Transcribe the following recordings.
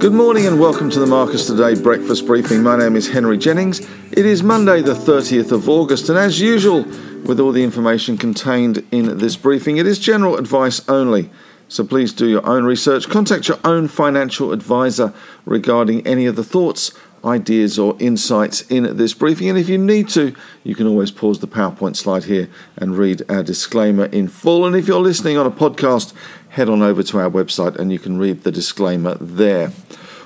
Good morning and welcome to the Marcus Today breakfast briefing. My name is Henry Jennings. It is Monday, the 30th of August, and as usual, with all the information contained in this briefing, it is general advice only. So please do your own research. Contact your own financial advisor regarding any of the thoughts, ideas, or insights in this briefing. And if you need to, you can always pause the PowerPoint slide here and read our disclaimer in full. And if you're listening on a podcast, head on over to our website and you can read the disclaimer there.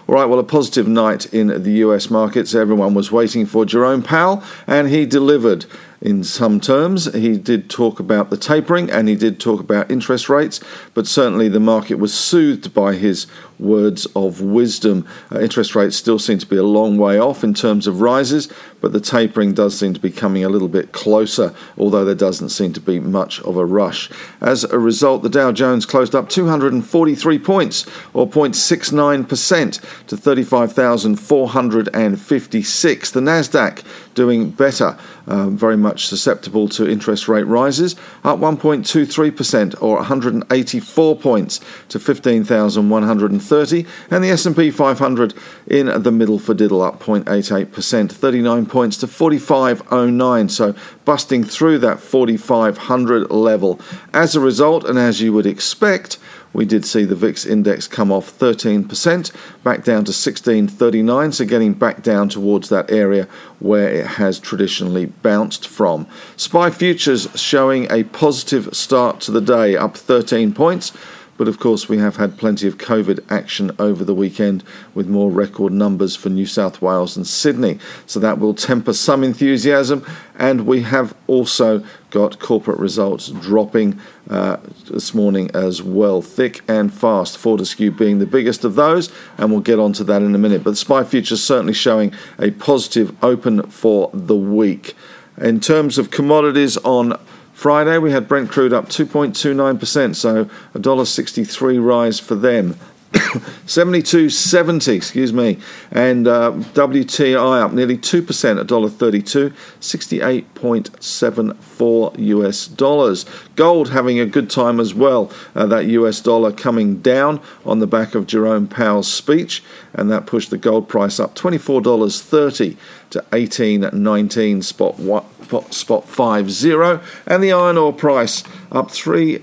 All right, well, a positive night in the US markets. Everyone was waiting for Jerome Powell, and he delivered in some terms. He did talk about the tapering and he did talk about interest rates, but certainly the market was soothed by his words of wisdom. Uh, interest rates still seem to be a long way off in terms of rises, but the tapering does seem to be coming a little bit closer, although there doesn't seem to be much of a rush. As a result, the Dow Jones closed up 243 points, or 0.69%, to 35,456. The Nasdaq doing better, um, very much susceptible to interest rate rises, up 1.23% or 184 points to 15,130, and the S&P 500 in the middle for diddle up 0.88%, 39 points to 4509, so busting through that 4500 level. As a result, and as you would expect, we did see the VIX index come off 13%, back down to 1639, so getting back down towards that area where it has traditionally bounced from. SPI futures showing a positive start to the day, up 13 points. But of course, we have had plenty of COVID action over the weekend with more record numbers for New South Wales and Sydney. So that will temper some enthusiasm. And we have also got corporate results dropping uh, this morning as well, thick and fast. Fortescue being the biggest of those, and we'll get onto that in a minute. But the SPI futures certainly showing a positive open for the week. In terms of commodities on Friday, we had Brent crude up 2.29%, so a $1.63 rise for them. 72.70, excuse me, and uh, WTI up nearly 2% at $1.32, 68.74 US dollars. Gold having a good time as well, uh, that US dollar coming down on the back of Jerome Powell's speech, and that pushed the gold price up $24.30 to 18.19 spot spot 50 and the iron ore price up 3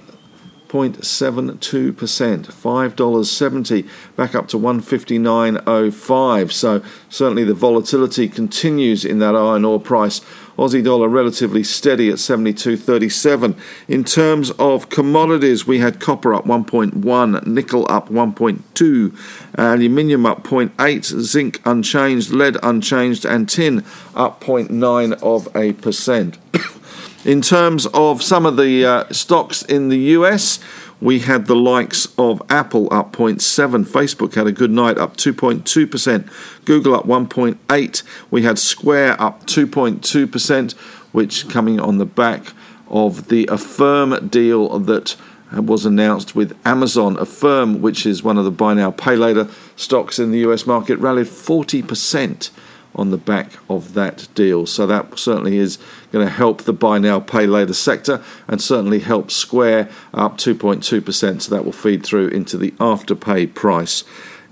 0.72%, $5.70 back up to 159.05. So certainly the volatility continues in that iron ore price. Aussie dollar relatively steady at 72.37. In terms of commodities, we had copper up 1.1, nickel up 1.2, aluminium up 0.8, zinc unchanged, lead unchanged, and tin up 0.9 of a percent. In terms of some of the uh, stocks in the US, we had the likes of Apple up 0.7, Facebook had a good night up 2.2%, Google up 1.8, we had Square up 2.2%, which coming on the back of the Affirm deal that was announced with Amazon. Affirm, which is one of the buy now pay later stocks in the US market, rallied 40% on the back of that deal. So that certainly is going to help the buy now, pay later sector and certainly help Square up 2.2%. So that will feed through into the afterpay price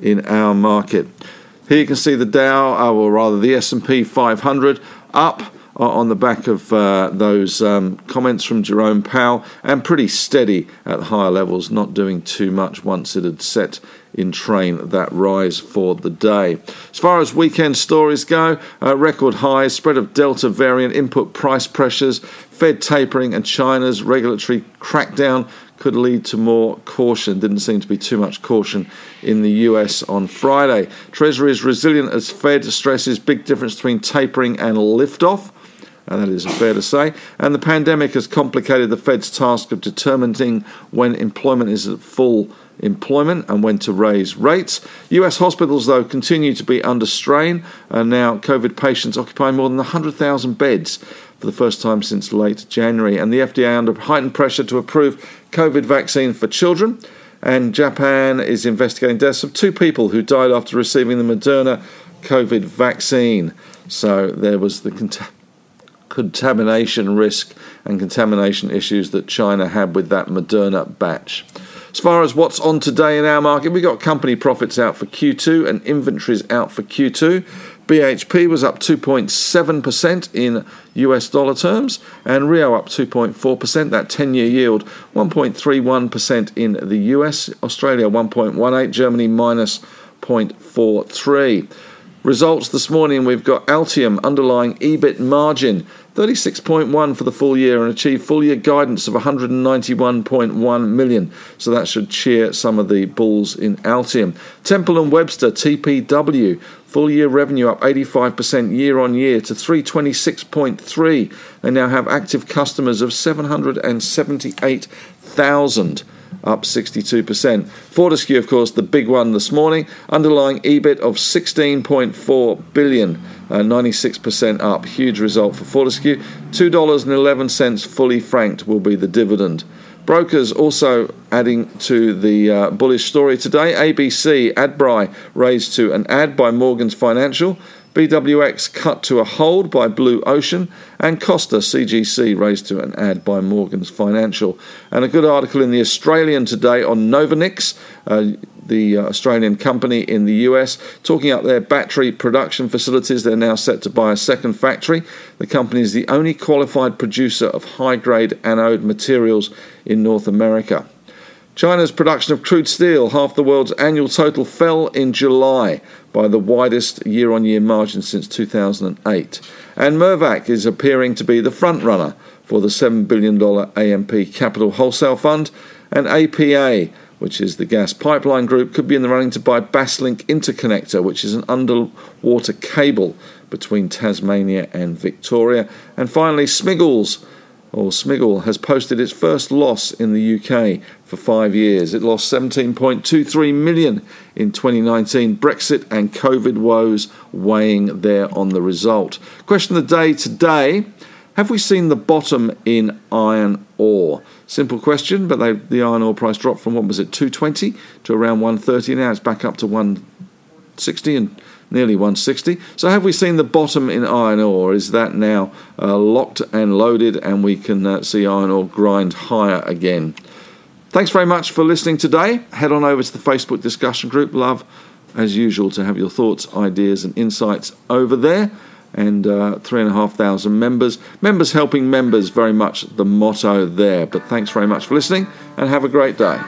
in our market. Here you can see the Dow, uh, or rather the S&P 500 up on the back of uh, those um, comments from Jerome Powell and pretty steady at higher levels, not doing too much once it had set in train that rise for the day. As far as weekend stories go, uh, record highs, spread of Delta variant, input price pressures, Fed tapering, and China's regulatory crackdown could lead to more caution. Didn't seem to be too much caution in the US on Friday. Treasury is resilient as Fed stresses big difference between tapering and liftoff and that is fair to say. And the pandemic has complicated the Fed's task of determining when employment is at full employment and when to raise rates. US hospitals, though, continue to be under strain, and now COVID patients occupying more than 100,000 beds for the first time since late January. And the FDA under heightened pressure to approve COVID vaccine for children. And Japan is investigating deaths of two people who died after receiving the Moderna COVID vaccine. So there was the contamination risk and contamination issues that China had with that Moderna batch. As far as what's on today in our market, we got company profits out for Q2 and inventories out for Q2. BHP was up 2.7% in US dollar terms, and Rio up 2.4%. That 10 year yield 1.31% in the US, Australia 1.18, Germany minus 0.43. Results this morning we've got Altium underlying EBIT margin 36.1 for the full year and achieved full year guidance of 191.1 million. So that should cheer some of the bulls in Altium. Temple and Webster TPW full year revenue up 85% year on year to 326.3. They now have active customers of 778,000 up 62%. Fortescue, of course, the big one this morning, underlying EBIT of 16.4 billion, uh, 96% up. Huge result for Fortescue. $2.11 fully franked will be the dividend. Brokers also adding to the uh, bullish story today. ABC Adbri raised to an add by Morgans Financial. BWX cut to a hold by Blue Ocean, and Costa CGC raised to an add by Morgans Financial. And a good article in the Australian today on Novonix, uh, the uh, Australian company in the US, talking up their battery production facilities. They're now set to buy a second factory. The company is the only qualified producer of high grade anode materials in North America. China's production of crude steel, half the world's annual total, fell in July by the widest year on year margin since 2008. And Mirvac is appearing to be the front runner for the $7 billion AMP Capital Wholesale Fund. And APA, which is the gas pipeline group, could be in the running to buy Basslink Interconnector, which is an underwater cable between Tasmania and Victoria. And finally, Smiggles or Smiggle has posted its first loss in the UK for five years. It lost 17.23 million in 2019. Brexit and COVID woes weighing there on the result. Question of the day today: Have we seen the bottom in iron ore? Simple question, but they, the iron ore price dropped from what was it 220 to around 130. Now it's back up to 160 and nearly 160. So have we seen the bottom in iron ore? Is that now uh, locked and loaded and we can uh, see iron ore grind higher again? Thanks very much for listening today. Head on over to the Facebook discussion group. Love, as usual, to have your thoughts, ideas, and insights over there. And uh, three and a half thousand members. Members helping members, very much the motto there. But thanks very much for listening and have a great day.